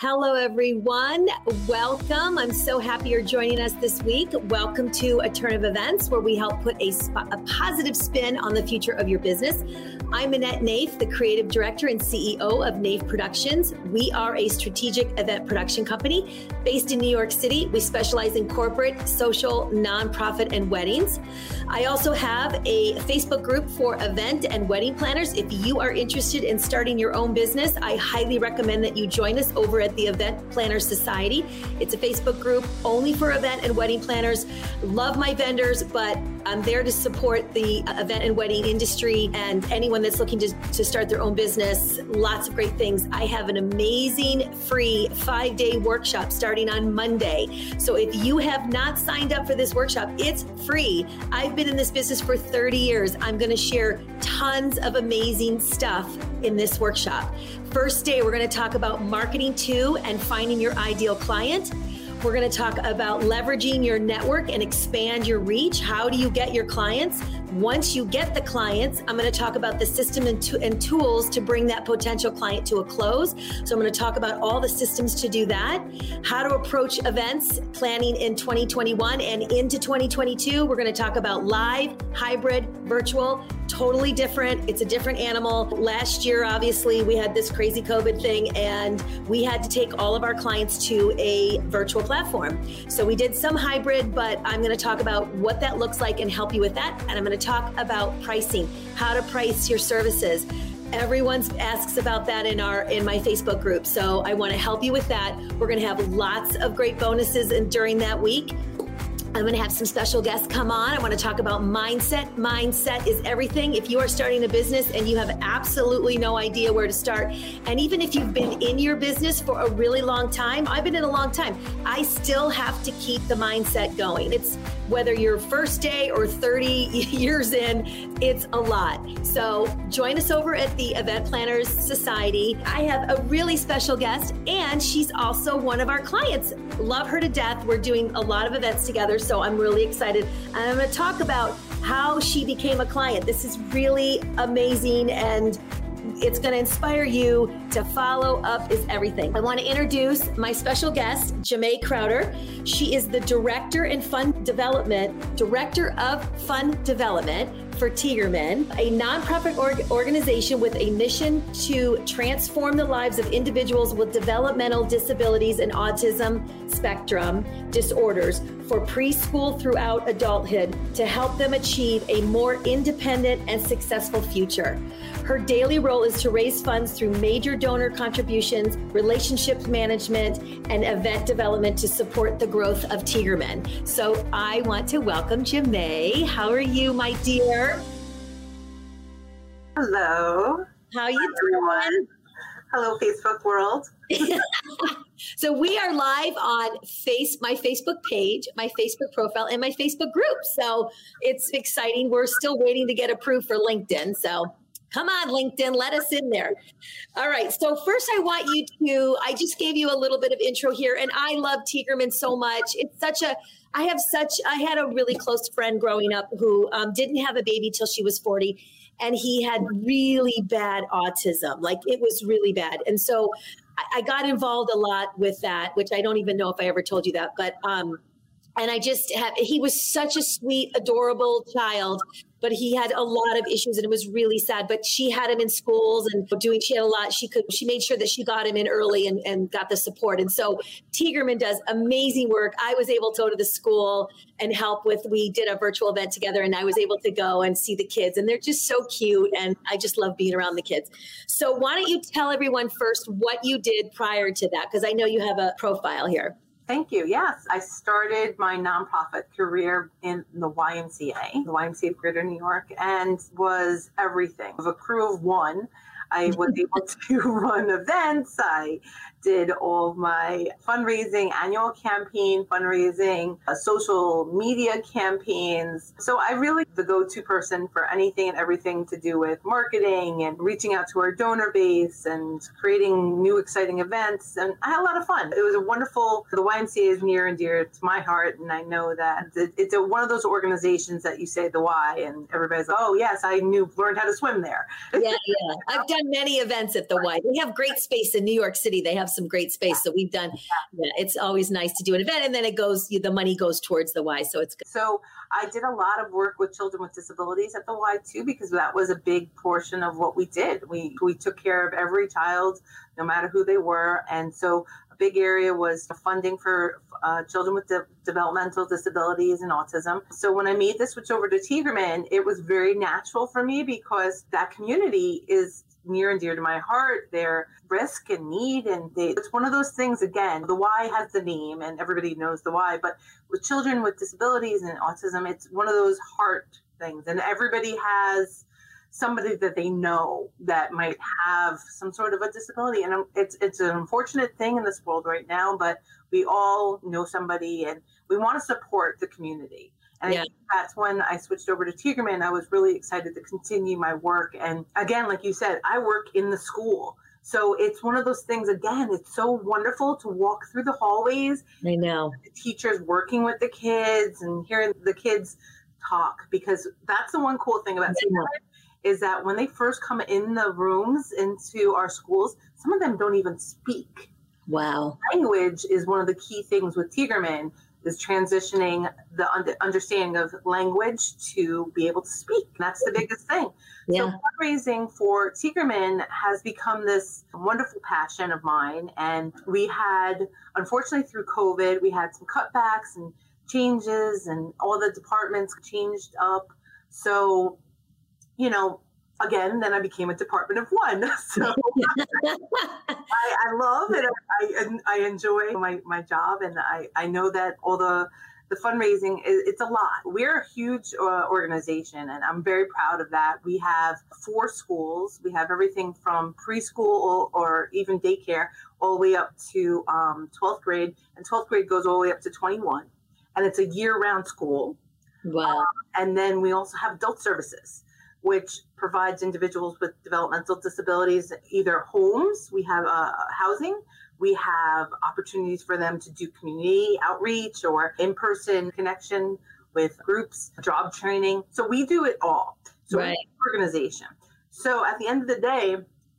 Hello, everyone. Welcome. I'm so happy you're joining us this week. Welcome to A Turn of Events, where we help put a, sp- a positive spin on the future of your business. I'm Annette Naif, the creative director and CEO of Naif Productions. We are a strategic event production company based in New York City. We specialize in corporate, social, nonprofit, and weddings. I also have a Facebook group for event and wedding planners. If you are interested in starting your own business, I highly recommend that you join us over at the Event Planner Society. It's a Facebook group only for event and wedding planners. Love my vendors, but I'm there to support the event and wedding industry and anyone that's looking to, to start their own business. Lots of great things. I have an amazing free five day workshop starting on Monday. So if you have not signed up for this workshop, it's free. I've been in this business for 30 years. I'm going to share tons of amazing stuff in this workshop. First day, we're going to talk about marketing to and finding your ideal client. We're going to talk about leveraging your network and expand your reach. How do you get your clients? Once you get the clients, I'm going to talk about the system and, and, tools to bring that potential client to a close. So I'm going to talk about all the systems to do that, how to approach events planning in 2021 and into 2022. We're going to talk about live, hybrid, virtual, totally different. It's a different animal. Last year, obviously, we had this crazy COVID thing, and we had to take all of our clients to a virtual platform. So we did some hybrid, but I'm going to talk about what that looks like and help you with that. And I'm going to talk about pricing, how to price your services. Everyone asks about that in our in my Facebook group. So I want to help you with that. We're going to have lots of great bonuses and during that week. I'm going to have some special guests come on. I want to talk about mindset. Mindset is everything. If you are starting a business and you have absolutely no idea where to start, and even if you've been in your business for a really long time, I've been in a long time, I still have to keep the mindset going. It's whether you're first day or 30 years in, it's a lot. So join us over at the Event Planners Society. I have a really special guest, and she's also one of our clients. Love her to death. We're doing a lot of events together so I'm really excited. I'm going to talk about how she became a client. This is really amazing and it's going to inspire you to follow up is everything. I want to introduce my special guest, Jamé Krauter. She is the director in fund development, director of fund development for Tiegerman, a nonprofit org- organization with a mission to transform the lives of individuals with developmental disabilities and autism spectrum disorders for preschool throughout adulthood to help them achieve a more independent and successful future. Her daily role is to raise funds through major donor contributions, relationship management, and event development to support the growth of Tiegerman. So I want to welcome Jamé. How are you, my dear? Hello. How you doing? Hello, Facebook world. so we are live on face my Facebook page, my Facebook profile, and my Facebook group. So it's exciting. We're still waiting to get approved for LinkedIn. So come on, LinkedIn, let us in there. All right. So first, I want you to. I just gave you a little bit of intro here, and I love Tiegerman so much. It's such a I have such, I had a really close friend growing up who um, didn't have a baby till she was 40 and he had really bad autism. Like it was really bad. And so I, I got involved a lot with that, which I don't even know if I ever told you that, but, um, and I just had, he was such a sweet, adorable child but he had a lot of issues and it was really sad. But she had him in schools and doing, she had a lot. She could, she made sure that she got him in early and, and got the support. And so Tiegerman does amazing work. I was able to go to the school and help with, we did a virtual event together and I was able to go and see the kids and they're just so cute. And I just love being around the kids. So why don't you tell everyone first what you did prior to that? Because I know you have a profile here. Thank you. Yes, I started my nonprofit career in the YMCA, the YMCA of Greater New York, and was everything. Of a crew of one, I was able to run events. I did all my fundraising, annual campaign fundraising, uh, social media campaigns. So I really the go-to person for anything and everything to do with marketing and reaching out to our donor base and creating new exciting events. And I had a lot of fun. It was a wonderful. The YMCA is near and dear to my heart, and I know that it's a, one of those organizations that you say the Y, and everybody's like, oh yes, I knew learned how to swim there. yeah, yeah, I've done many events at the Y. They have great space in New York City. They have some great space. So we've done, yeah, it's always nice to do an event and then it goes, the money goes towards the Y. So it's good. So I did a lot of work with children with disabilities at the Y too, because that was a big portion of what we did. We, we took care of every child, no matter who they were. And so a big area was funding for uh, children with de- developmental disabilities and autism. So when I made the switch over to Tiegerman, it was very natural for me because that community is near and dear to my heart. They're risk and need, and they, it's one of those things. Again, the why has the name, and everybody knows the why. But with children with disabilities and autism, it's one of those heart things, and everybody has somebody that they know that might have some sort of a disability and it's it's an unfortunate thing in this world right now but we all know somebody and we want to support the community and yeah. that's when I switched over to Tiegerman. I was really excited to continue my work. And again, like you said, I work in the school. So it's one of those things, again, it's so wonderful to walk through the hallways. I know. The teachers working with the kids and hearing the kids talk because that's the one cool thing about Tiegerman is that when they first come in the rooms into our schools, some of them don't even speak. Wow. Language is one of the key things with Tiegerman is transitioning the understanding of language to be able to speak. That's the biggest thing. Yeah. So fundraising for Tiegerman has become this wonderful passion of mine. And we had, unfortunately, through COVID, we had some cutbacks and changes, and all the departments changed up. So, you know, again, then I became a department of one. So I, I, love it. I, I enjoy my, my job, and I, I know that all the the fundraising is, it's a lot. We're a huge uh, organization, and I'm very proud of that. We have four schools. We have everything from preschool or, or even daycare all the way up to um, 12th grade, and 12th grade goes all the way up to 21, and it's a year-round school. Wow! Um, and then we also have adult services which provides individuals with developmental disabilities either homes, we have uh, housing, we have opportunities for them to do community outreach or in person connection with groups, job training. So we do it all. So right. organization. So at the end of the day,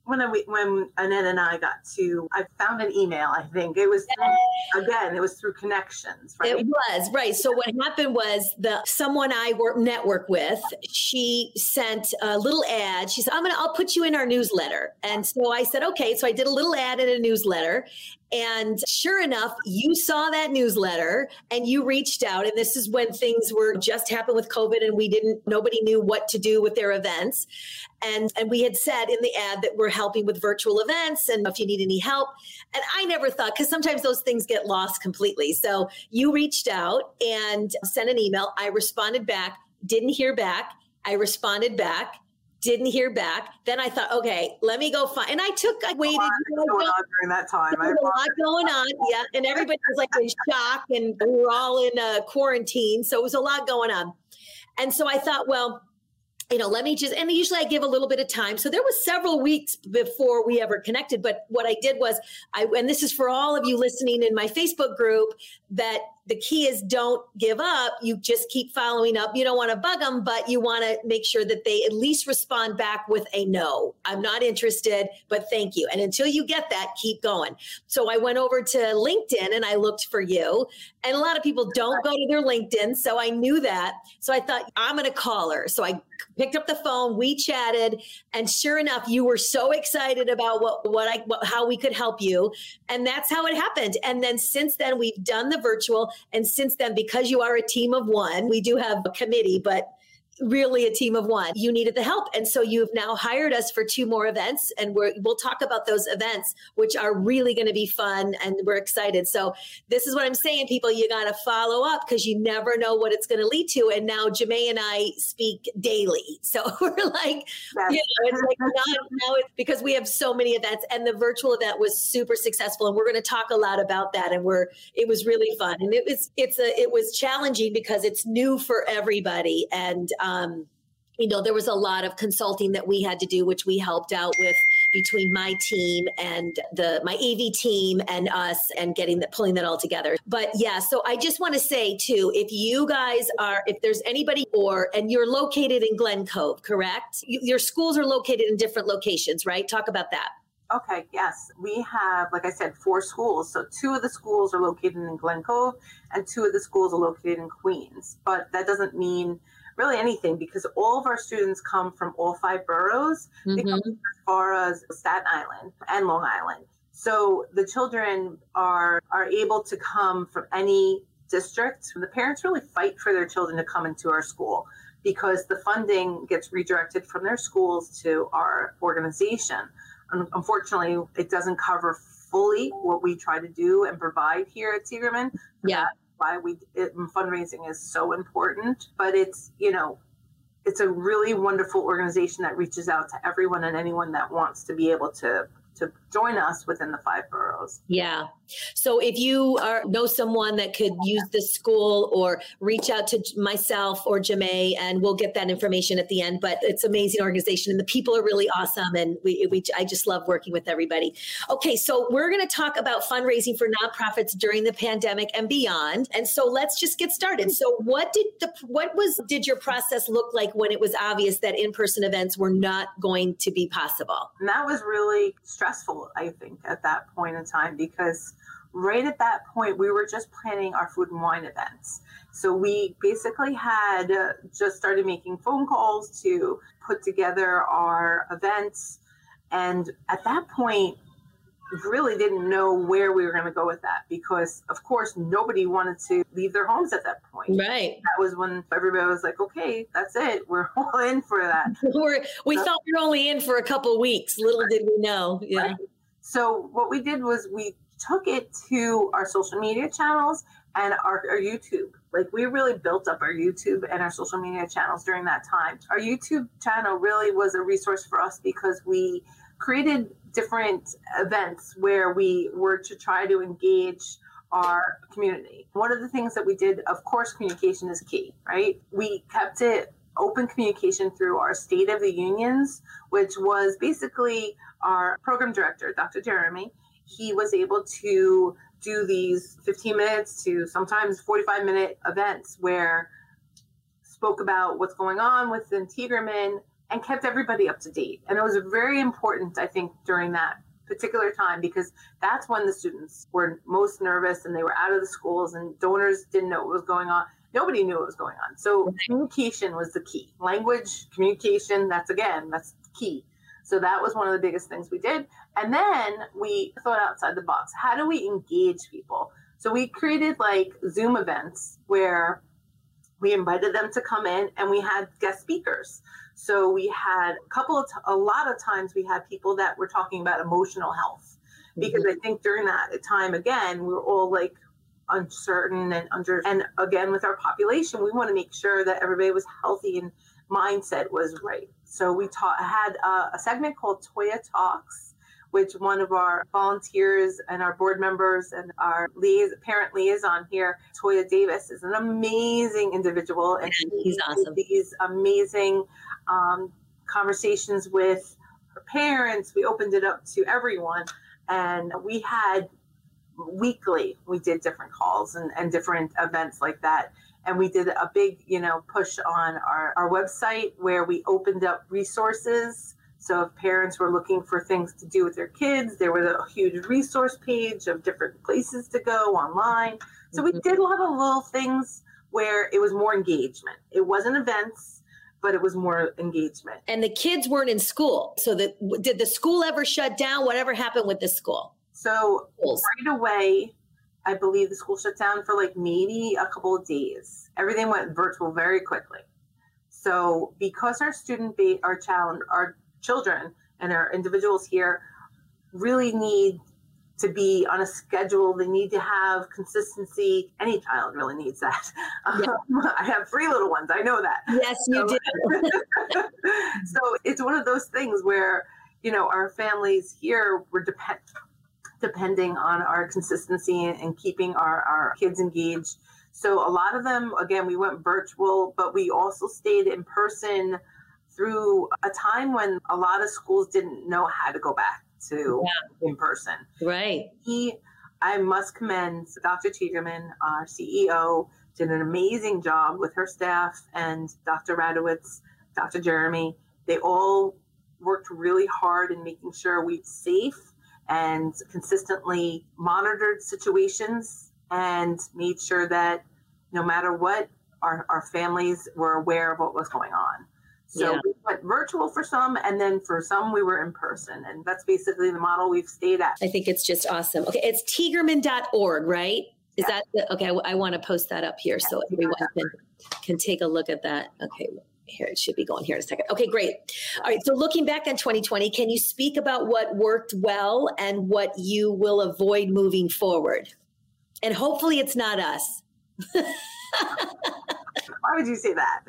when I, when Annette and I got to, I found an email. I think it was through, again, it was through connections. Right? It was right. So what happened was the someone I work network with, she sent a little ad. She said, "I'm gonna, I'll put you in our newsletter." And so I said, "Okay." So I did a little ad in a newsletter, and sure enough, you saw that newsletter and you reached out. And this is when things were just happened with COVID and we didn't, nobody knew what to do with their events. And, and we had said in the ad that we're helping with virtual events and if you need any help. And I never thought, because sometimes those things get lost completely. So you reached out and sent an email. I responded back, didn't hear back. I responded back didn't hear back. Then I thought, okay, let me go find. And I took, I waited. A lot going on during that time. There was a lot going on, yeah. And everybody was like in shock, and we were all in uh, quarantine, so it was a lot going on. And so I thought, well, you know, let me just, and usually I give a little bit of time. So there was several weeks before we ever connected. But what I did was I, and this is for all of you listening in my Facebook group, that the key is don't give up. You just keep following up. You don't want to bug them, but you want to make sure that they at least respond back with a no. I'm not interested, but thank you. And until you get that, keep going. So I went over to LinkedIn and I looked for you. And a lot of people don't go to their LinkedIn. So I knew that. So I thought, I'm going to call her. So I picked up the phone, we chatted, and sure enough, you were so excited about what, what I, what, how we could help you. And that's how it happened. And then since then, we've done the virtual and since then, because you are a team of one, we do have a committee, but really a team of one. You needed the help. And so you've now hired us for two more events. And we will talk about those events, which are really going to be fun. And we're excited. So this is what I'm saying, people, you got to follow up because you never know what it's going to lead to. And now Jamé and I speak daily. So we're like, you know, it's like not, now it's because we have so many events and the virtual event was super successful. And we're going to talk a lot about that. And we're, it was really fun. And it was, it's a, it was challenging because it's new for everybody. And, um, Um, you know, there was a lot of consulting that we had to do, which we helped out with between my team and the my AV team and us and getting that pulling that all together. But yeah, so I just want to say too, if you guys are if there's anybody or and you're located in Glen Cove, correct? You, your schools are located in different locations, right? Talk about that. Okay, yes. We have, like I said, four schools. So two of the schools are located in Glen Cove and two of the schools are located in Queens. But that doesn't mean really anything because all of our students come from all five boroughs. Mm-hmm. They come as far as Staten Island and Long Island. So the children are are able to come from any district. The parents really fight for their children to come into our school because the funding gets redirected from their schools to our organization unfortunately, it doesn't cover fully what we try to do and provide here at Tiegerman. Yeah. Why we it, fundraising is so important. But it's you know, it's a really wonderful organization that reaches out to everyone and anyone that wants to be able to to join us within the five boroughs. Yeah. So if you are know someone that could use the school or reach out to myself or Jamé and we'll get that information at the end. But it's amazing organization and the people are really awesome and we, we I just love working with everybody. Okay, so we're going to talk about fundraising for nonprofits during the pandemic and beyond. And so let's just get started. So what did the what was did your process look like when it was obvious that in-person events were not going to be possible? And that was really stressful, I think, at that point in time because right at that point, we were just planning our food and wine events. So we basically had just started making phone calls to put together our events. And at that point, really didn't know where we were going to go with that because, of course, nobody wanted to leave their homes at that point. Right. That was when everybody was like, "Okay, that's it. We're all in for that." we're, we so, thought we were only in for a couple weeks. Little did we know. Yeah. Right. So what we did was we took it to our social media channels and our, our, YouTube. Like we really built up our YouTube and our social media channels during that time. Our YouTube channel really was a resource for us because we created different events where we were to try to engage our community. One of the things that we did, of course, communication is key, right? We kept it open communication through our State of the Unions, which was basically our program director, Dr. Jeremy he was able to do these 15 minutes to sometimes 45 minute events where spoke about what's going on within Tiegerman and kept everybody up to date. And it was very important, I think, during that particular time because that's when the students were most nervous and they were out of the schools and donors didn't know what was going on. Nobody knew what was going on. So communication was the key. Language, communication, that's again, that's key. So that was one of the biggest things we did. And then we thought outside the box. How do we engage people? So we created like Zoom events where we invited them to come in and we had guest speakers. So we had a couple of, t- a lot of times we had people that were talking about emotional health because mm-hmm. I think during that time, again, we were all like uncertain and under, and again, with our population, we want to make sure that everybody was healthy and mindset was right. So we taught, had a, a segment called Toya Talks, which one of our volunteers and our board members and our liaison, parent liaison here, Toya Davis, is an amazing individual. And he's awesome. These amazing um, conversations with her parents. We opened it up to everyone. And we had weekly, we did different calls and, and different events like that. And we did a big you know push on our, our website where we opened up resources. So if parents were looking for things to do with their kids there was a huge resource page of different places to go online. So we did a lot of little things where it was more engagement. It wasn't events but it was more engagement and the kids weren't in school so that did the school ever shut down whatever happened with the school so Schools. right away I believe the school shut down for like maybe a couple of days. Everything went virtual very quickly. So because our student base, our child, our children and our individuals here really need to be on a schedule. They need to have consistency. Any child really needs that. Yeah. Um, I have three little ones. I know that. Yes, you so, do. so it's one of those things where, you know, our families here were depend depending on our consistency and keeping our, our kids engaged. So a lot of them, again, we went virtual, but we also stayed in person through a time when a lot of schools didn't know how to go back to yeah. in person. Right. He, I must commend Dr. Tiegerman, our CEO, did an amazing job with her staff and Dr. Radowitz, Dr. Jeremy. They all worked really hard in making sure we safe and consistently monitored situations and made sure that no matter what, our, our families were aware of what was going on. So yeah. we went virtual for some, and then for some, we were in person. And that's basically the model we've stayed at. I think it's just awesome. Okay, it's tiegerman.org, right? Is yeah. that the, okay? I, I want to post that up here so everyone can, can take a look at that. Okay, here it should be going here in a second. Okay, great. All right. So looking back on 2020, can you speak about what worked well and what you will avoid moving forward? And hopefully it's not us. why would you say that?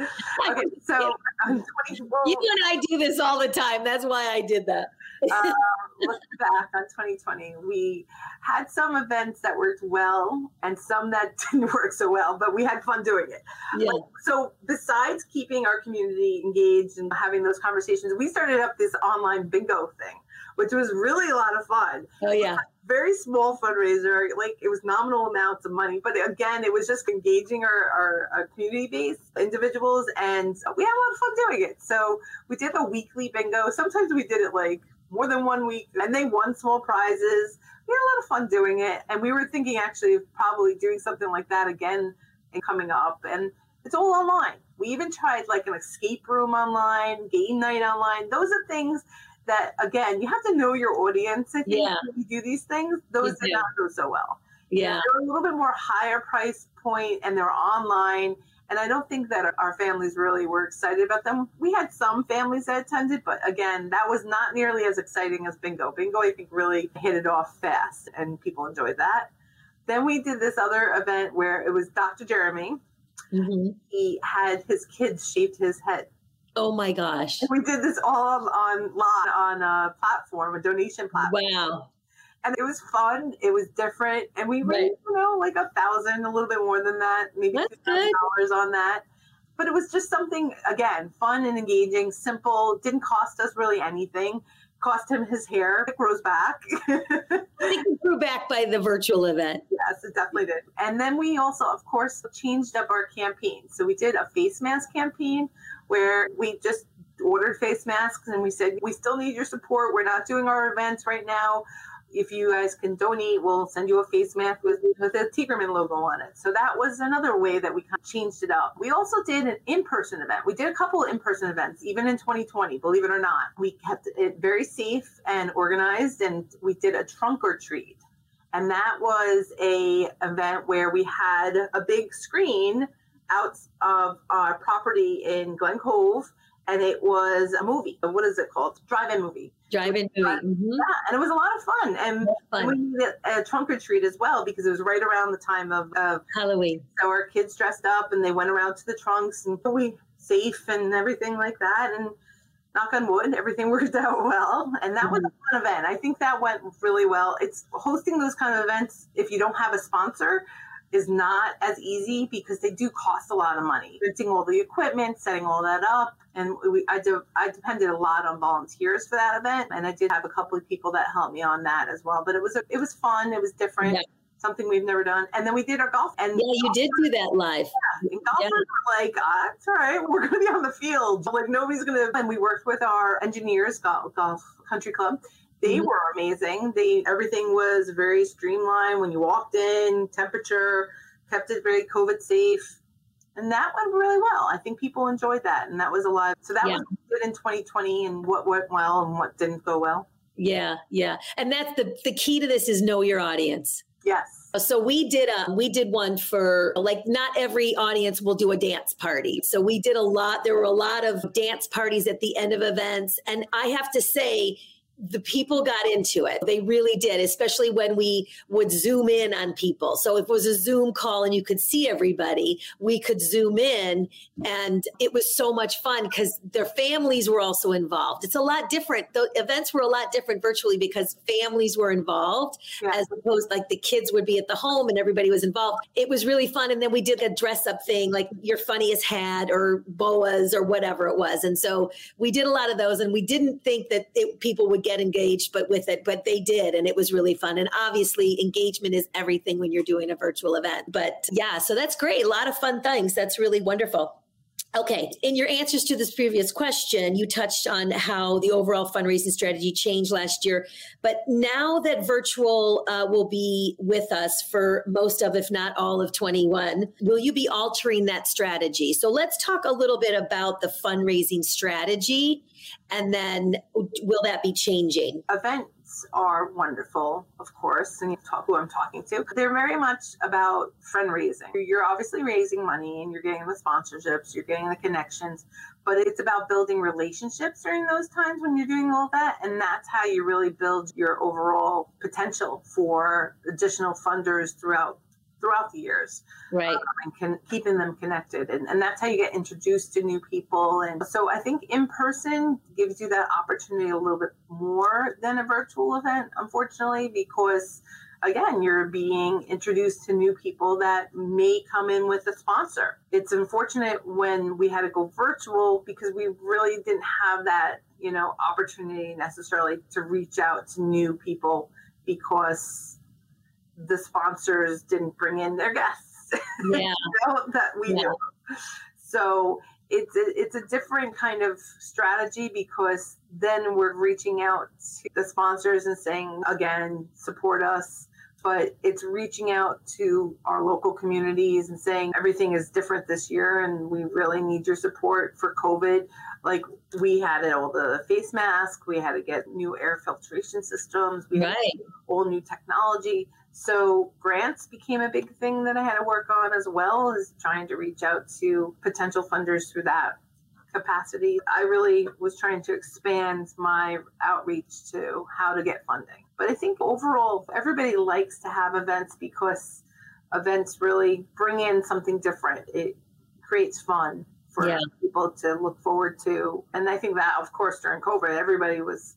Okay, so um, 20, you and I do this all the time. That's why I did that. um, look back on 2020, we had some events that worked well and some that didn't work so well, but we had fun doing it. Yeah. so, besides keeping our community engaged and having those conversations, we started up this online bingo thing, which was really a lot of fun. Oh, yeah very small fundraiser. Like it was nominal amounts of money, but again, it was just engaging our, our, our community base individuals, and we had a lot of fun doing it. So we did a weekly bingo. Sometimes we did it like more than one week, and they won small prizes. We had a lot of fun doing it, and we were thinking actually of probably doing something like that again and coming up. And it's all online. We even tried like an escape room online, game night online. Those are things that again, you have to know your audience. I think yeah. you do these things, those did not go so well. Yeah. They're a little bit more higher price point and they're online. And I don't think that our families really were excited about them. We had some families that attended, but again, that was not nearly as exciting as bingo. Bingo, I think, really hit it off fast and people enjoyed that. Then we did this other event where it was Dr. Jeremy. Mm-hmm. He had his kids shaved his head. Oh my gosh. We did this all on on a platform, a donation platform. Wow. And it was fun. It was different. And we raised, right. you know, like a thousand, a little bit more than that, maybe two thousand dollars on that. But it was just something again, fun and engaging, simple, didn't cost us really anything. Cost him his hair. It grows back. I think it grew back by the virtual event. Yes, it definitely did. And then we also, of course, changed up our campaign. So we did a face mask campaign where we just ordered face masks and we said, we still need your support. We're not doing our events right now. If you guys can donate, we'll send you a face mask with, with a Tiegerman logo on it. So that was another way that we kind of changed it up. We also did an in person event. We did a couple in person events, even in 2020, believe it or not. We kept it very safe and organized, and we did a trunk or treat. And that was a event where we had a big screen out of our property in Glen Cove, and it was a movie. What is it called? Drive-in movie. Drive-in movie. Mm-hmm. Yeah, and it was a lot of fun. And fun. we did a trunk or treat as well because it was right around the time of, of Halloween. So our kids dressed up and they went around to the trunks and we safe and everything like that. And knock on wood, everything worked out well. And that mm-hmm. was a mm-hmm. fun event. I think that went really well. It's hosting those kind of events if you don't have a sponsor is not as easy because they do cost a lot of money. Renting all the equipment, setting all that up, and we, I, de- I depended a lot on volunteers for that event, and I did have a couple of people that helped me on that as well. But it was a, it was fun. It was different. Yeah. Something we've never done, and then we did our golf. And yeah, you did do that live. Yeah, and golfers yeah. like, uh, "It's all right, we're going to be on the field. Like nobody's going to." And we worked with our engineers, golf, golf country club, they mm-hmm. were amazing. They everything was very streamlined when you walked in, temperature, kept it very COVID safe. And that went really well. I think people enjoyed that. And that was a lot. So that yeah. was good in 2020 and what went well and what didn't go well. Yeah, yeah. And that's the the key to this is know your audience. Yes. So we did a we did one for like not every audience will do a dance party. So we did a lot there were a lot of dance parties at the end of events and I have to say the people got into it. They really did, especially when we would zoom in on people. So if it was a Zoom call and you could see everybody, we could zoom in and it was so much fun because their families were also involved. It's a lot different. The events were a lot different virtually because families were involved yeah. as opposed like the kids would be at the home and everybody was involved. It was really fun. And then we did a dress up thing like your funniest hat or boas or whatever it was. And so we did a lot of those and we didn't think that it, people would get engaged but with it, but they did. And it was really fun. And obviously engagement is everything when you're doing a virtual event. But yeah, so that's great. A lot of fun things. That's really wonderful. Okay, in your answers to this previous question, you touched on how the overall fundraising strategy changed last year. But now that virtual uh, will be with us for most of, if not all of 21, will you be altering that strategy? So let's talk a little bit about the fundraising strategy and then will that be changing? Event are wonderful, of course, and you talk who I'm talking to. They're very much about fundraising. You're obviously raising money and you're getting the sponsorships, you're getting the connections, but it's about building relationships during those times when you're doing all that. And that's how you really build your overall potential for additional funders throughout throughout the years right. um, and can, keeping them connected. And, and that's how you get introduced to new people. And so i think in person gives you that opportunity a little bit more than a virtual event unfortunately because again you're being introduced to new people that may come in with a sponsor. It's unfortunate when we had to go virtual because we really didn't have that you know opportunity necessarily to reach out to new people because the sponsors didn't bring in their guests yeah. you know, that we yeah. know. So it's a, it's a different kind of strategy because then we're reaching out to the sponsors and saying again support us but it's reaching out to our local communities and saying everything is different this year and we really need your support for covid like we had all the face masks we had to get new air filtration systems we right. had all new technology so grants became a big thing that I had to work on as well as trying to reach out to potential funders through that capacity. I really was trying to expand my outreach to how to get funding. But I think overall, everybody likes to have events because events really bring in something different. It creates fun for yeah. people to look forward to. And I think that, of course, during COVID, everybody was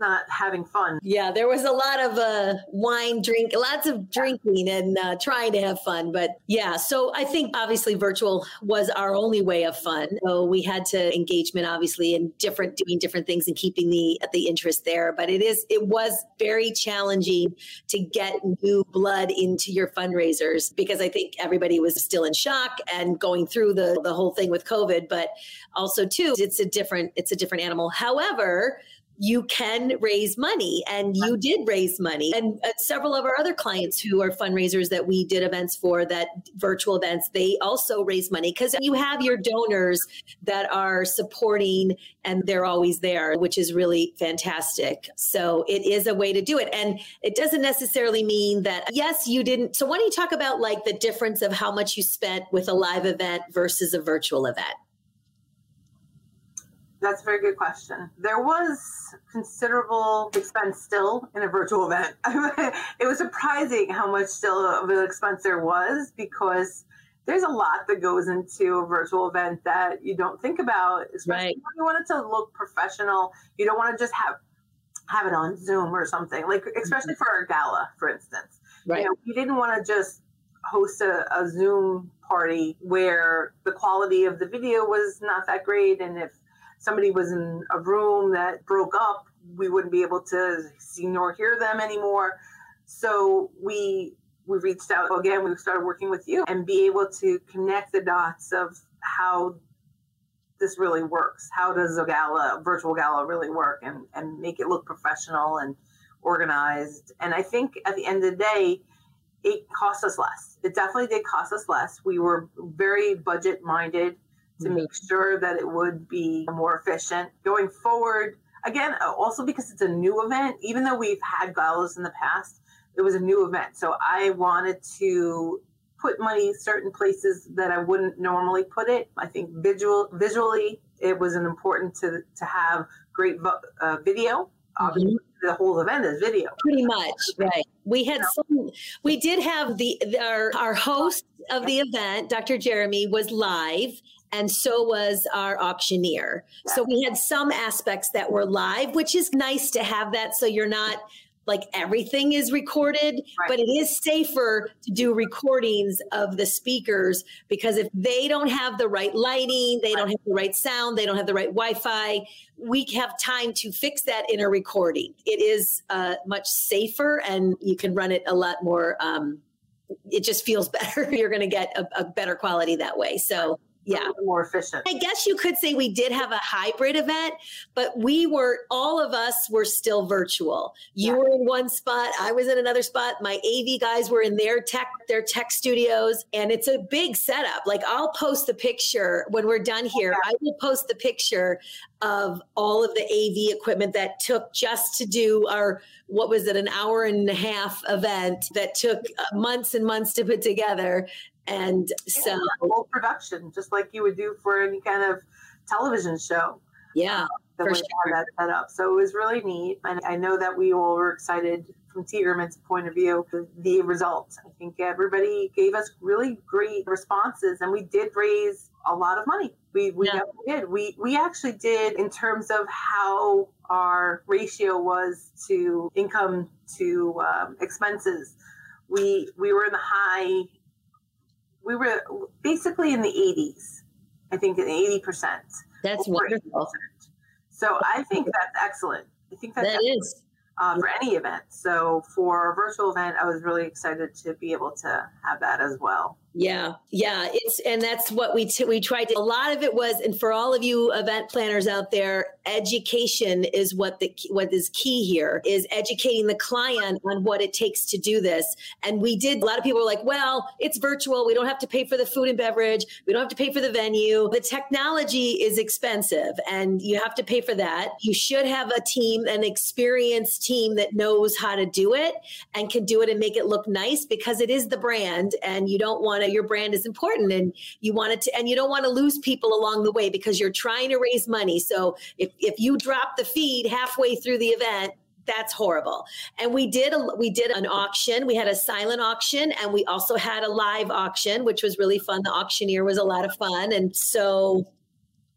not having fun. Yeah, there was a lot of uh, wine drink, lots of drinking and uh, trying to have fun. But yeah, so I think obviously virtual was our only way of fun. So we had to engagement obviously in different doing different things and keeping the the interest there. But it is it was very challenging to get new blood into your fundraisers because I think everybody was still in shock and going through the the whole thing with COVID. But also too, it's a different it's a different animal. However you can raise money and you did raise money. And uh, several of our other clients who are fundraisers that we did events for that virtual events they also raise money because you have your donors that are supporting and they're always there which is really fantastic. So it is a way to do it. And it doesn't necessarily mean that yes you didn't so why don't you talk about like the difference of how much you spent with a live event versus a virtual event that's a very good question. There was considerable expense still in a virtual event. it was surprising how much still of an expense there was because there's a lot that goes into a virtual event that you don't think about, especially right. when you want it to look professional. You don't want to just have have it on Zoom or something. Like especially mm-hmm. for our gala, for instance. Right. You know, we didn't want to just host a, a Zoom party where the quality of the video was not that great and if somebody was in a room that broke up, we wouldn't be able to see nor hear them anymore. So we we reached out again. We started working with you and be able to connect the dots of how this really works. How does a gala, a virtual gala, really work, and and make it look professional and organized. And I think at the end of the day, it cost us less. It definitely did cost us less. We were very budget minded to make sure that it would be more efficient going forward. Again, uh, also because it's a new event, even though we've had galas in the past, it was a new event. So I wanted to put money certain places that I wouldn't normally put it. I think visual visually it was an important to to have great uh, video. Mm-hmm. The whole event is video. Pretty much, right. We had some. We did have the our our host of the event, Dr. Jeremy, was live, and so was our auctioneer. So we had some aspects that were live, which is nice to have that. So you're not like everything is recorded, right. but it is safer to do recordings of the speakers because if they don't have the right lighting, they don't have the right sound, they don't have the right Wi Fi, we have time to fix that in a recording. It is uh, much safer and you can run it a lot more. Um, it just feels better. You're going to get a, a better quality that way. So, yeah. More efficient. I guess you could say we did have a hybrid event but we were all of us were still virtual. You yeah. were in one spot i was in another spot my av guys were in their tech their tech studios and it's a big setup. Like i'll post the picture when we're done here i will post the picture of all of the av equipment that took just to do our what was it an hour and a half event that took uh, months and months to put together and so yeah, whole production, just like you would do for any kind of television show. Yeah. The way sure. that set up. So it was really neat. And I know that we all were excited from Tiegerman's point of view, the results. I think everybody gave us really great responses and we did raise a lot of money. We, we yeah. did. We, we actually did in terms of how our ratio was to income to um, expenses. We, we were in the high we were basically in the 80s. I think in 80%. That's wonderful. 80%. So I think that's excellent. I think that's that is. Uh, for any event. So for a virtual event, I was really excited to be able to have that as well. Yeah, yeah, it's and that's what we t- we tried to. A lot of it was, and for all of you event planners out there, education is what the what is key here is educating the client on what it takes to do this. And we did. A lot of people were like, "Well, it's virtual. We don't have to pay for the food and beverage. We don't have to pay for the venue. The technology is expensive, and you have to pay for that. You should have a team, an experienced team that knows how to do it and can do it and make it look nice because it is the brand, and you don't want to your brand is important and you want it to and you don't want to lose people along the way because you're trying to raise money. So if, if you drop the feed halfway through the event that's horrible. And we did a, we did an auction. We had a silent auction and we also had a live auction which was really fun. The auctioneer was a lot of fun. And so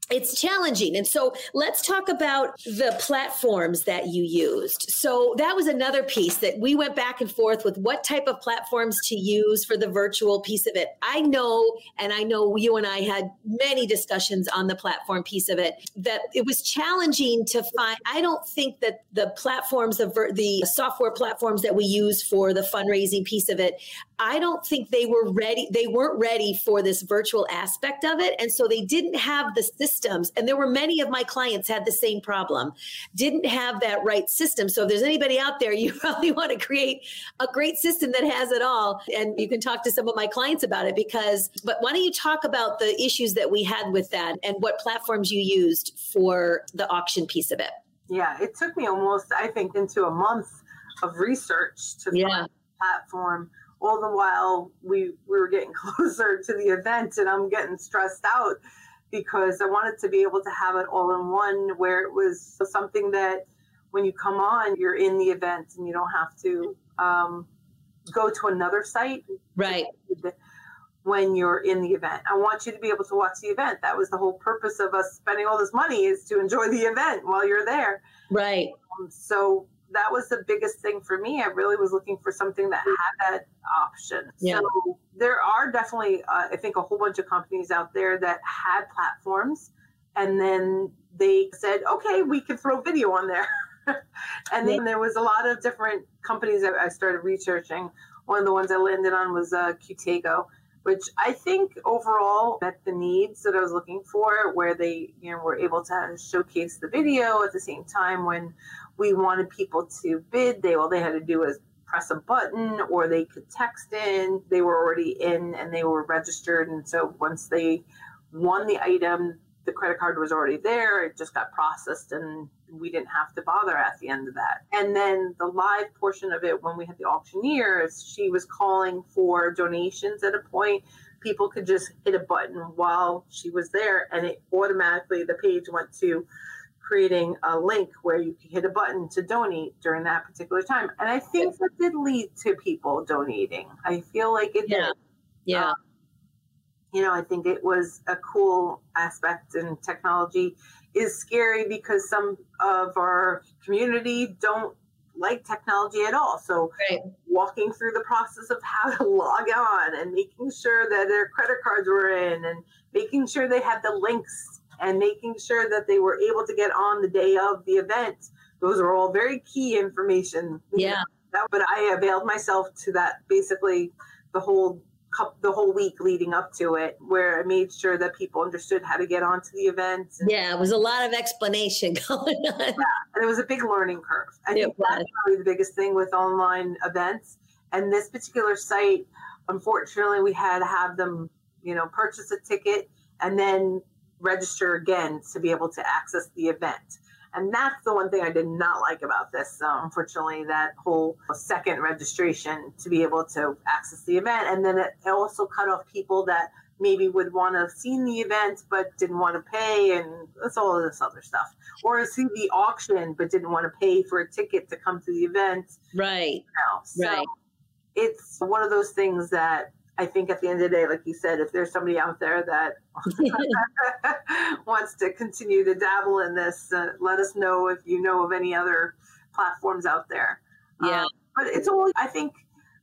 it's challenging. And so let's talk about the platforms that you used. So that was another piece that we went back and forth with what type of platforms to use for the virtual piece of it. I know, and I know you and I had many discussions on the platform piece of it, that it was challenging to find. I don't think that the platforms, the, the software platforms that we use for the fundraising piece of it, I don't think they were ready. They weren't ready for this virtual aspect of it. And so they didn't have the systems. And there were many of my clients had the same problem, didn't have that right system. So if there's anybody out there, you probably want to create a great system that has it all. And you can talk to some of my clients about it because, but why don't you talk about the issues that we had with that and what platforms you used for the auction piece of it? Yeah, it took me almost, I think, into a month of research to yeah. find a platform all the while we we were getting closer to the event and i'm getting stressed out because i wanted to be able to have it all in one where it was something that when you come on you're in the event and you don't have to um, go to another site. Right. When you're in the event. I want you to be able to watch the event. That was the whole purpose of us spending all this money is to enjoy the event while you're there. Right. Um, so that was the biggest thing for me. I really was looking for something that had that option. Yeah. So there are definitely, uh, I think, a whole bunch of companies out there that had platforms, and then they said, okay, we can throw video on there. and then there was a lot of different companies that I started researching. One of the ones I landed on was uh, Qtego, which I think overall met the needs that I was looking for, where they, you know, were able to showcase the video at the same time when we wanted people to bid. They all they had to do was press a button or they could text in. They were already in and they were registered. And so once they won the item, the credit card was already there. It just got processed and we didn't have to bother at the end of that. And then the live portion of it, when we had the auctioneer, she was calling for donations at a point. people could just hit a button while she was there and it automatically the page went to creating a link where you could hit a button to donate during that particular time. And I think that did lead to people donating. I feel like it yeah. did. Yeah. Um, you know, I think it was a cool aspect and technology is scary because some of our community don't like technology at all. So right. walking through the process of how to log on and making sure that their credit cards were in and making sure they had the links and making sure that they were able to get on the day of the event. Those are all very key information. Yeah. But I availed myself to that basically the whole the whole week leading up to it, where I made sure that people understood how to get onto the event. yeah, it was a lot of explanation going on. Yeah, and it was a big learning curve. I it think was. that's probably the biggest thing with online events. And this particular site, unfortunately, we had to have them, you know, purchase a ticket and then register again to be able to access the event. And that's the one thing I did not like about this, uh, unfortunately, that whole second registration to be able to access the event. And then it also cut off people that maybe would want to have seen the event but didn't want to pay and that's all of this other stuff. Or see the auction but didn't want to pay for a ticket to come to the event. Right. You know? So right. it's one of those things that I think at the end of the day, like you said, if there's somebody out there that wants to continue to dabble in this, uh, let us know if you know of any other platforms out there. Yeah. Um, but it's all, I think,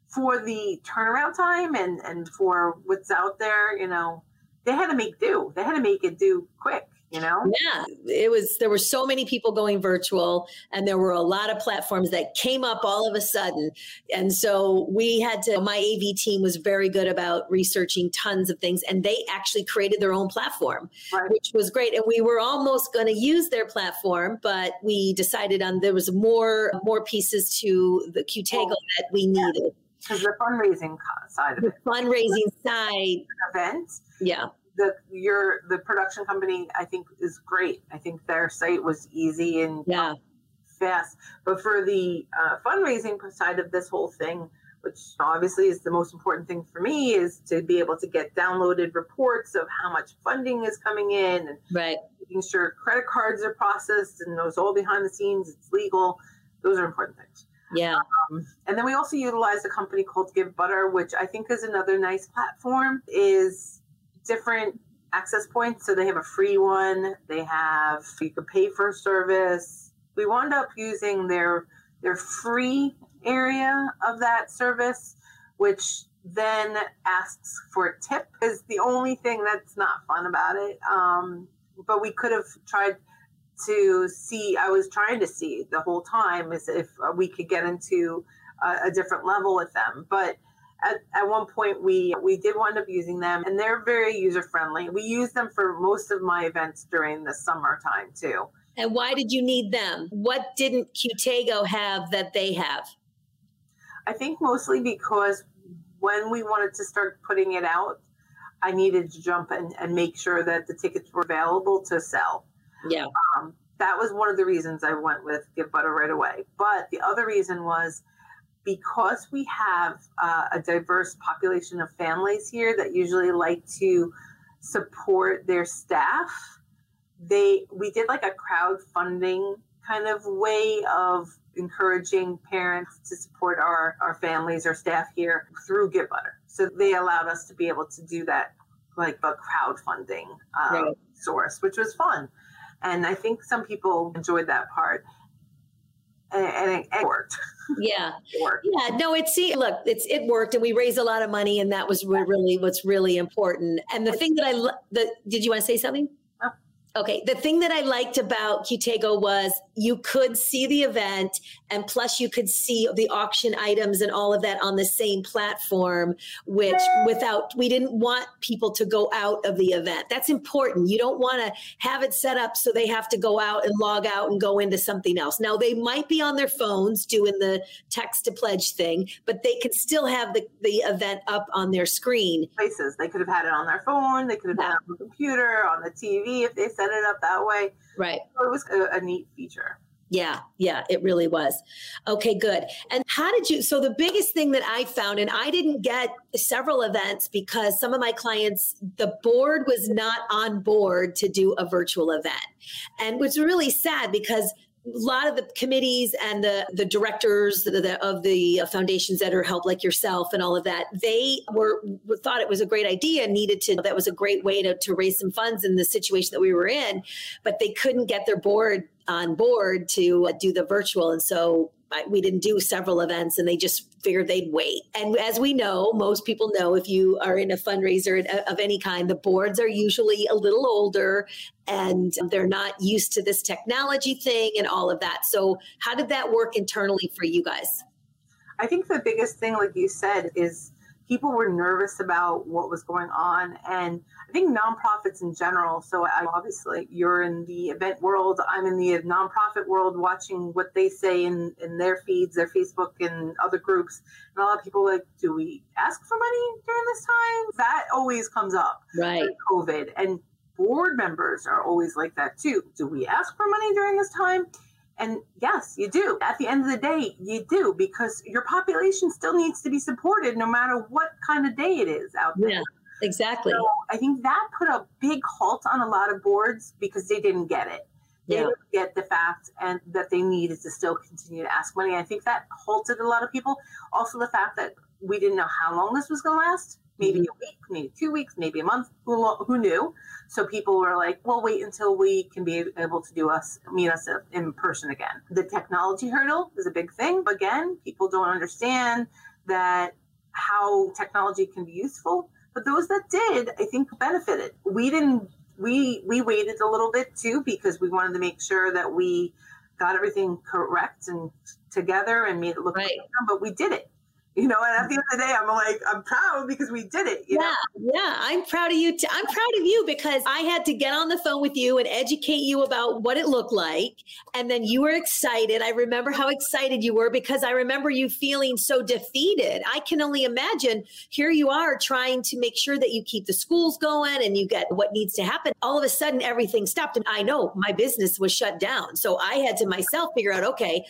for the turnaround time and, and for what's out there, you know, they had to make do. They had to make it do quick you know? Yeah it was there were so many people going virtual and there were a lot of platforms that came up all of a sudden. And so we had to my av team was very good about researching tons of things and they actually created their own platform right. which was great. And we were almost going to use their platform but we decided on there was more more pieces to the qtego oh, that we needed. Because the fundraising side of the it. fundraising side. Event. Yeah the your the production company I think is great. I think their site was easy and yeah. fast. But for the uh, fundraising side of this whole thing, which obviously is the most important thing for me, is to be able to get downloaded reports of how much funding is coming in and right. making sure credit cards are processed and those all behind the scenes, it's legal. Those are important things. Yeah. Um, and then we also utilize a company called Givebutter, which I think is another nice platform. Is different access points. So they have a free one. They have you can pay for service. We wound up using their their free area of that service, which then asks for a tip is the only thing that's not fun about it. Um, but we could have tried to see. I was trying to see the whole time is if we could get into a, a different level with them, but at, at one point we we did wind up using them and they're very user friendly we use them for most of my events during the summertime too. And why did you need them? What didn't qtego have that they have? I think mostly because when we wanted to start putting it out i needed to jump and, and make sure that the tickets were available to sell. Yeah. Um, that was one of the reasons i went with Givebutter right away. But the other reason was because we have uh, a diverse population of families here that usually like to support their staff they we did like a crowdfunding kind of way of encouraging parents to support our, our families or staff here through Givebutter. So they allowed us to be able to do that like a crowdfunding um, right. source, which was fun. And I think some people enjoyed that part and, it, it worked. Yeah, it worked. Yeah, no, it's see, look, it's it worked, and we raised a lot of money, and that was really what's really important. And the thing that I, the, did you want to say something? Okay. The thing that I liked about Qtego was you could see the event and plus you could see the auction items and all of that on the same platform, which without, we didn't want people to go out of the event. That's important. You don't want to have it set up so they have to go out and log out and go into something else. Now they might be on their phones doing the text to pledge thing, but they could still have the, the event up on their screen. Places. They could have had it on their phone. They could have yeah. had it on the computer, on the TV if they set it up that way. Right. So it was a, a neat feature. Yeah, yeah, it really was. Okay, good. And how did you? So, the biggest thing that I found, and I didn't get several events because some of my clients, the board was not on board to do a virtual event. And was really sad because a lot of the committees and the the directors the, the, of the foundations that are helped like yourself and all of that they were thought it was a great idea needed to that was a great way to, to raise some funds in the situation that we were in but they couldn't get their board on board to do the virtual. And so we didn't do several events and they just figured they'd wait. And as we know, most people know if you are in a fundraiser uh, of any kind, the boards are usually a little older and they're not used to this technology thing and all of that. So, how did that work internally for you guys? I think the biggest thing, like you said, is people were nervous about what was going on. And I think nonprofits in general, so I, obviously you're in the event world, I'm in the nonprofit world watching what they say in, in their feeds, their Facebook and other groups. And a lot of people like, do we ask for money during this time? That always comes up. Right. COVID. And board members are always like that too. Do we ask for money during this time? And yes, you do. At the end of the day, you do because your population still needs to be supported no matter what kind of day it is out there. Yeah, exactly. So I think that put a big halt on a lot of boards because they didn't get it. They yeah. didn't get the fact and that they needed to still continue to ask money. I think that halted a lot of people. Also, the fact that we didn't know how long this was going to last maybe mm-hmm. a week, maybe two weeks, maybe a month. Who, who knew? So people were like, "We'll wait until we can be able to do us meet us in person again." The technology hurdle is a big thing. Again, people don't understand that how technology can be useful. But those that did, I think, benefited. We didn't. We we waited a little bit too because we wanted to make sure that we got everything correct and together and made it look right. but we did it you know, and at the end of the day, I'm like, I'm proud because we did it. yeah, know? yeah, I'm proud of you. too i'm proud of you because I had to get on the phone with you and educate you about what it looked like, and then you were excited. I remember how excited you were because I remember you feeling so defeated. I can only imagine. Here you are trying to make sure that you keep the schools going and you get what needs to happen. All of a sudden, everything stopped, and I know my business was shut down. So I had to myself figure out, okay,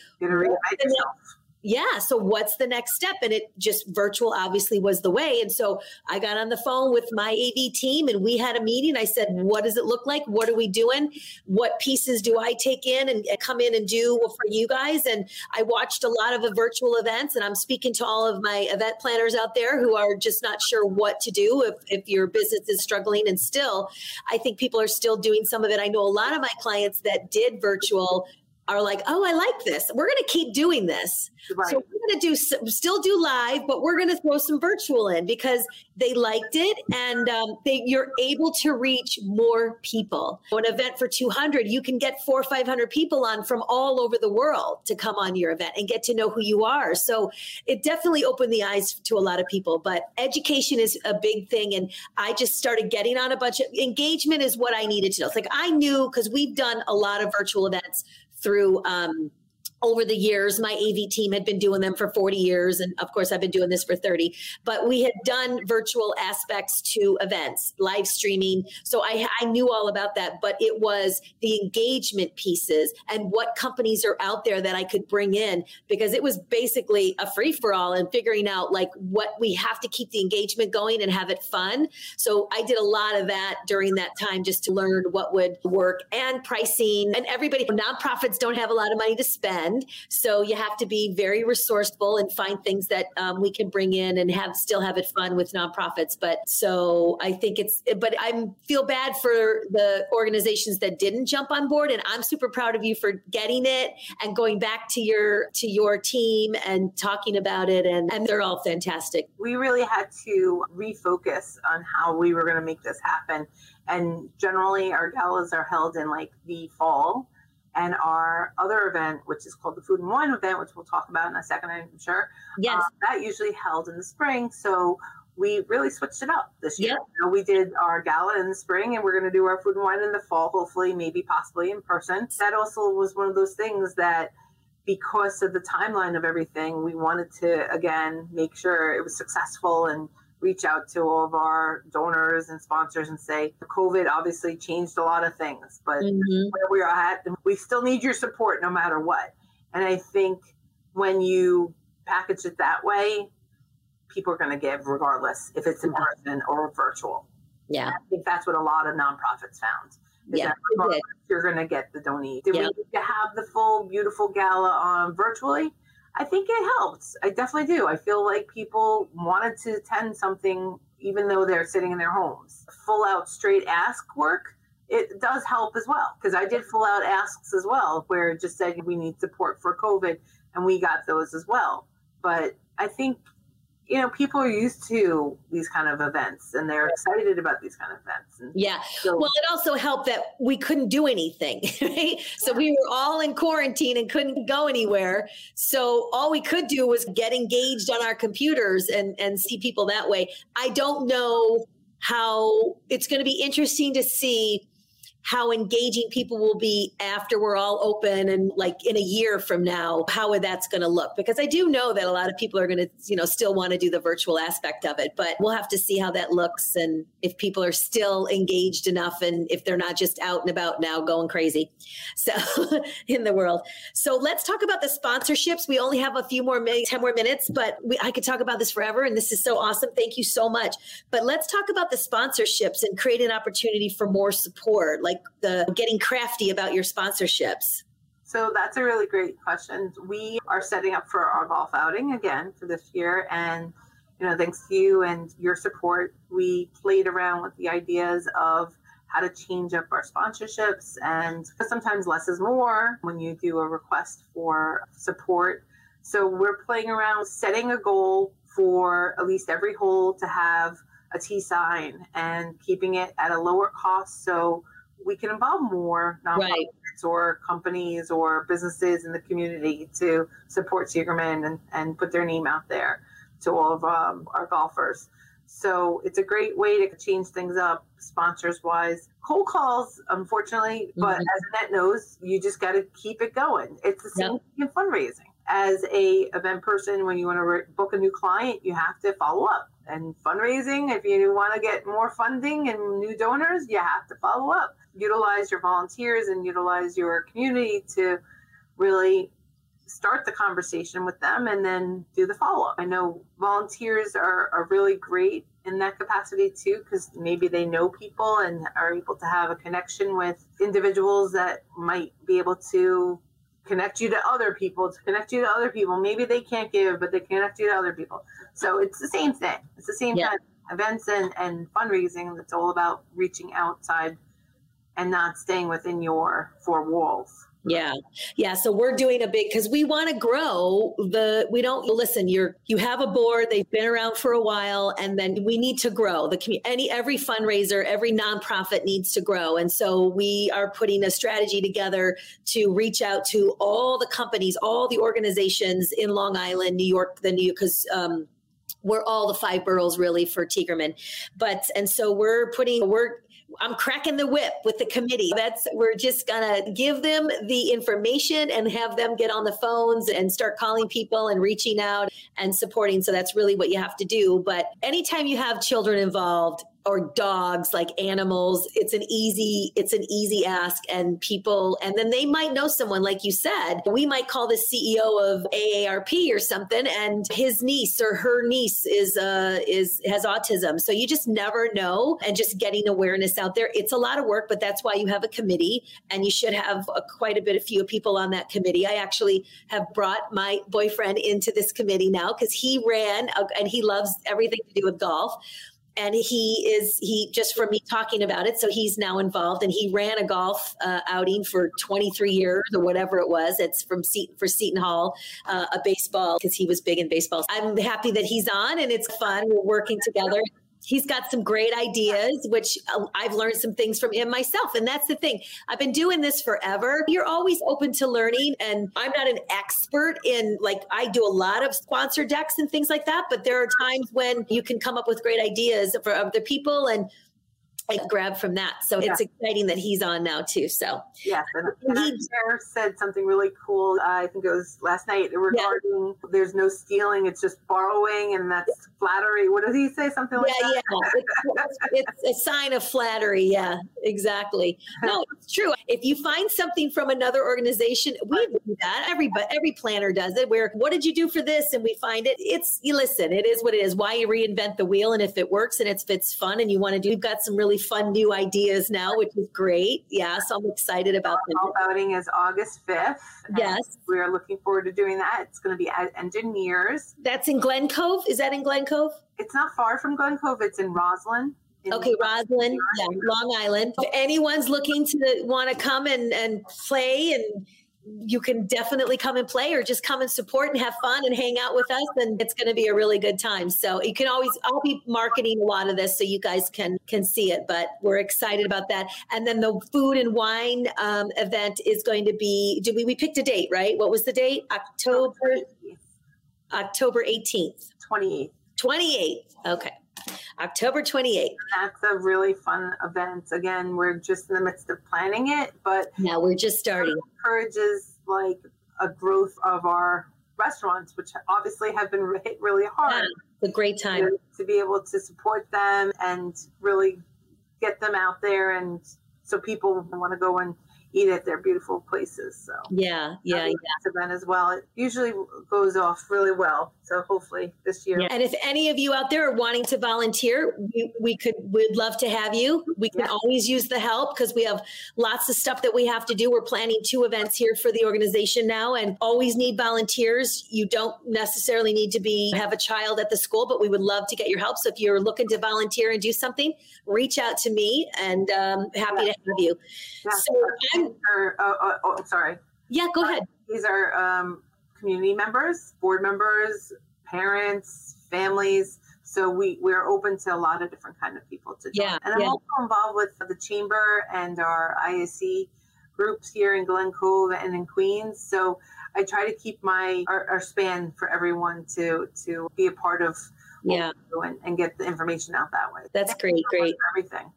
yeah so what's the next step? And it just virtual obviously was the way. And so i got on the phone with my av team and we had a meeting. I said what does it look like? What are we doing? What pieces do i take in and come in and do for you guys? And i watched a lot of the virtual events and i'm speaking to all of my event planners out there who are just not sure what to do if, if your business is struggling. And still i think people are still doing some of it. I know a lot of my clients that did virtual are like, oh, I like this. We're going to keep doing this. Right. So we're going to do still do live, but we're going to throw some virtual in because they liked it and um, they, you're able to reach more people. An event for 200, you can get four or 500 people on from all over the world to come on your event and get to know who you are. So it definitely opened the eyes to a lot of people. But education is a big thing, and I just started getting on a bunch of engagement is what I needed to know. It's like I knew because we've done a lot of virtual events through um, over the years my av team had been doing them for 40 years and of course i've been doing this for 30 but we had done virtual aspects to events live streaming so i, I knew all about that but it was the engagement pieces and what companies are out there that i could bring in because it was basically a free-for-all and figuring out like what we have to keep the engagement going and have it fun. So i did a lot of that during that time just to learn what would work and pricing and everybody nonprofits don't have a lot of money to spend so you have to be very resourceful and find things that um, we can bring in and have still have it fun with nonprofits. But so I think it's, but I feel bad for the organizations that didn't jump on board, and I'm super proud of you for getting it and going back to your to your team and talking about it, and, and they're all fantastic. We really had to refocus on how we were going to make this happen. And generally, our galas are held in like the fall and our other event, which is called the Food and Wine event, which we'll talk about in a second, I'm sure. Yes. Uh, that usually held in the spring. So we really switched it up this year. Yep. You know, we did our gala in the spring and we're going to do our food and wine in the fall, hopefully, maybe possibly in person. That also was one of those things that because of the timeline of everything, we wanted to, again, make sure it was successful and reach out to all of our donors and sponsors and say COVID obviously changed a lot of things, but mm-hmm. where we're at, we still need your support no matter what. And I think when you package it that way, people are going to give regardless if it's in person or virtual. Yeah. I think that's what a lot of nonprofits found. Yeah, you're going to get the donate. Did yeah. we need to have the full beautiful gala on virtually? I think it helped. I definitely do. I feel like people wanted to attend something even though they're sitting in their homes. Full out straight ask work, it does help as well because I did full out asks as well where it just said we need support for COVID and we got those as well. But I think you know, people are used to these kind of events and they're excited about these kind of events. And yeah. So, well, it also helped that we couldn't do anything, right? So we were all in quarantine and couldn't go anywhere. So all we could do was get engaged on our computers and, and see people that way. I don't know how it's going to be interesting to see how engaging people will be after we're all open and like in a year from now how that's going to look. Because i do know that a lot of people are going to you know still want to do the virtual aspect of it but we'll have to see how that looks and if people are still engaged enough and if they're not just out and about now going crazy so in the world. So let's talk about the sponsorships. We only have a few more minutes 10 more minutes but we, i could talk about this forever and this is so awesome. Thank you so much. But let's talk about the sponsorships and create an opportunity for more support. Like like the getting crafty about your sponsorships? So that's a really great question. We are setting up for our golf outing again for this year. And, you know, thanks to you and your support, we played around with the ideas of how to change up our sponsorships. And sometimes less is more when you do a request for support. So we're playing around setting a goal for at least every hole to have a T sign and keeping it at a lower cost. So we can involve more nonprofits right. or companies or businesses in the community to support Tiegerman and, and put their name out there to all of um, our golfers. So it's a great way to change things up sponsors wise. Cold calls, unfortunately, mm-hmm. but as Annette knows, you just got to keep it going. It's the same yep. thing in fundraising. As a event person, when you want to re- book a new client, you have to follow up. And fundraising, if you want to get more funding and new donors, you have to follow up utilize your volunteers and utilize your community to really start the conversation with them and then do the follow up. I know volunteers are, are really great in that capacity too, because maybe they know people and are able to have a connection with individuals that might be able to connect you to other people, to connect you to other people. Maybe they can't give, but they connect you to other people. So it's the same thing. It's the same yeah. kind of events and, and fundraising that's all about reaching outside and not staying within your four walls. Yeah. Yeah. So we're doing a big because we want to grow the we don't listen, you're you have a board, they've been around for a while, and then we need to grow. The community any every fundraiser, every nonprofit needs to grow. And so we are putting a strategy together to reach out to all the companies, all the organizations in Long Island, New York, the New because um we're all the five boroughs really for Tiegerman. But and so we're putting we're I'm cracking the whip with the committee. That's we're just gonna give them the information and have them get on the phones and start calling people and reaching out and supporting. So that's really what you have to do. But anytime you have children involved, or dogs like animals. It's an easy it's an easy ask. And people and then they might know someone like you said. We might call the ceo of aarp or something and his niece or her niece is uh is has autism. So you just never know and just getting awareness out there. It's a lot of work but that's why you have a committee and you should have a, quite a bit of few people on that committee. I actually have brought my boyfriend into this committee now because he ran uh, and he loves everything to do with golf and he is he just from me talking about it so he's now involved and he ran a golf uh, outing for 23 years or whatever it was. It's from seton for seton hall uh, a baseball because he was big in baseball. I'm happy that he's on and it's fun. We're working together he's got some great ideas, which uh, I've learned some things from him myself. And that's the thing. I've been doing this forever. You're always open to learning. And I'm not an expert in, like, I do a lot of sponsor decks and things like that. But there are times when you can come up with great ideas for other people. And I grabbed from that. So yeah. it's exciting that he's on now too. So yes, and, and he said something really cool. Uh, I think it was last night regarding yeah. there's no stealing; it's just borrowing, and that's flattery. What does he say? Something like yeah, that. Yeah, it's, it's, a sign of flattery. Yeah, exactly. No, it's true. If you find something from another organization, we do that. Every every planner does it. Where what did you do for this? And we find it. It's you listen. It is what it is. Why you reinvent the wheel, and if it works and it's fits fun, and you want to do, we've got some really fun new ideas now, which is great. Yeah, so I'm excited about that. All voting is August 5th. Yes. We are looking forward to doing that. It's going to be at engineers. That's in Glen Cove. Is that in Glen Cove? It's not far from Glen Cove. It's in Roslyn. Okay, Roslyn, yeah, Long Island. If anyone's looking to want to come and, and play and you can definitely come and play or just come and support and have fun and hang out with us and it's going to be a really good time. So you can always i'll be marketing a lot of this so you guys can can see it but we're excited about that. And then the food and wine um, event is going to be do we we picked a date right? What was the date? October october 18th 28th 28th okay October 28th. That's a really fun event. Again, we're just in the midst of planning it, but now we're just starting. encourages like a growth of our restaurants, which obviously have been hit really hard. Yeah, it's a great time to, to be able to support them and really get them out there, and so people want to go and eat at their beautiful places. So yeah, yeah, yeah. Event as well. It usually goes off really well. So hopefully this year. Yeah. And if any of you out there are wanting to volunteer, we, we could we'd love to have you. We can yeah. always use the help because we have lots of stuff that we have to do. We're planning two events here for the organization now, and always need volunteers. You don't necessarily need to be have a child at the school, but we would love to get your help. So if you're looking to volunteer and do something, reach out to me, and um, happy yeah. to have you. So I'm are, oh, oh, oh, sorry. Yeah, go ahead. These are um, community members, board members, parents, families. So we we're open to a lot of different kind of people to join. Yeah, and I'm yeah. also involved with the chamber and our ISC groups here in Glen Cove and in Queens. So I try to keep my our, our span for everyone to to be a part of yeah and, and, get the information out that way. That's Thank great, great. everything.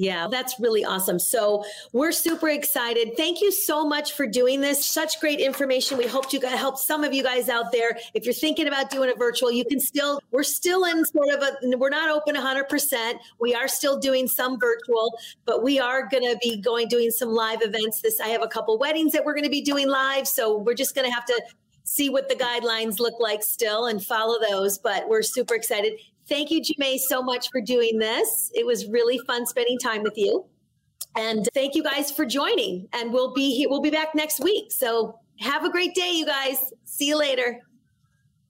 Yeah, that's really awesome. So we're super excited. Thank you so much for doing this. Such great information. We hope you got help some of you guys out there. If you're thinking about doing a virtual, you can still, we're still in sort of a, we're not open 100%. We are still doing some virtual, but we are going to be going, doing some live events. This, I have a couple weddings that we're going to be doing live. So we're just going to have to see what the guidelines look like still and follow those. But we're super excited. Thank you, Jamé, so much for doing this. It was really fun spending time with you. And thank you guys for joining. And we'll be here, we'll be back next week. So have a great day, you guys. See you later.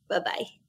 Bye bye.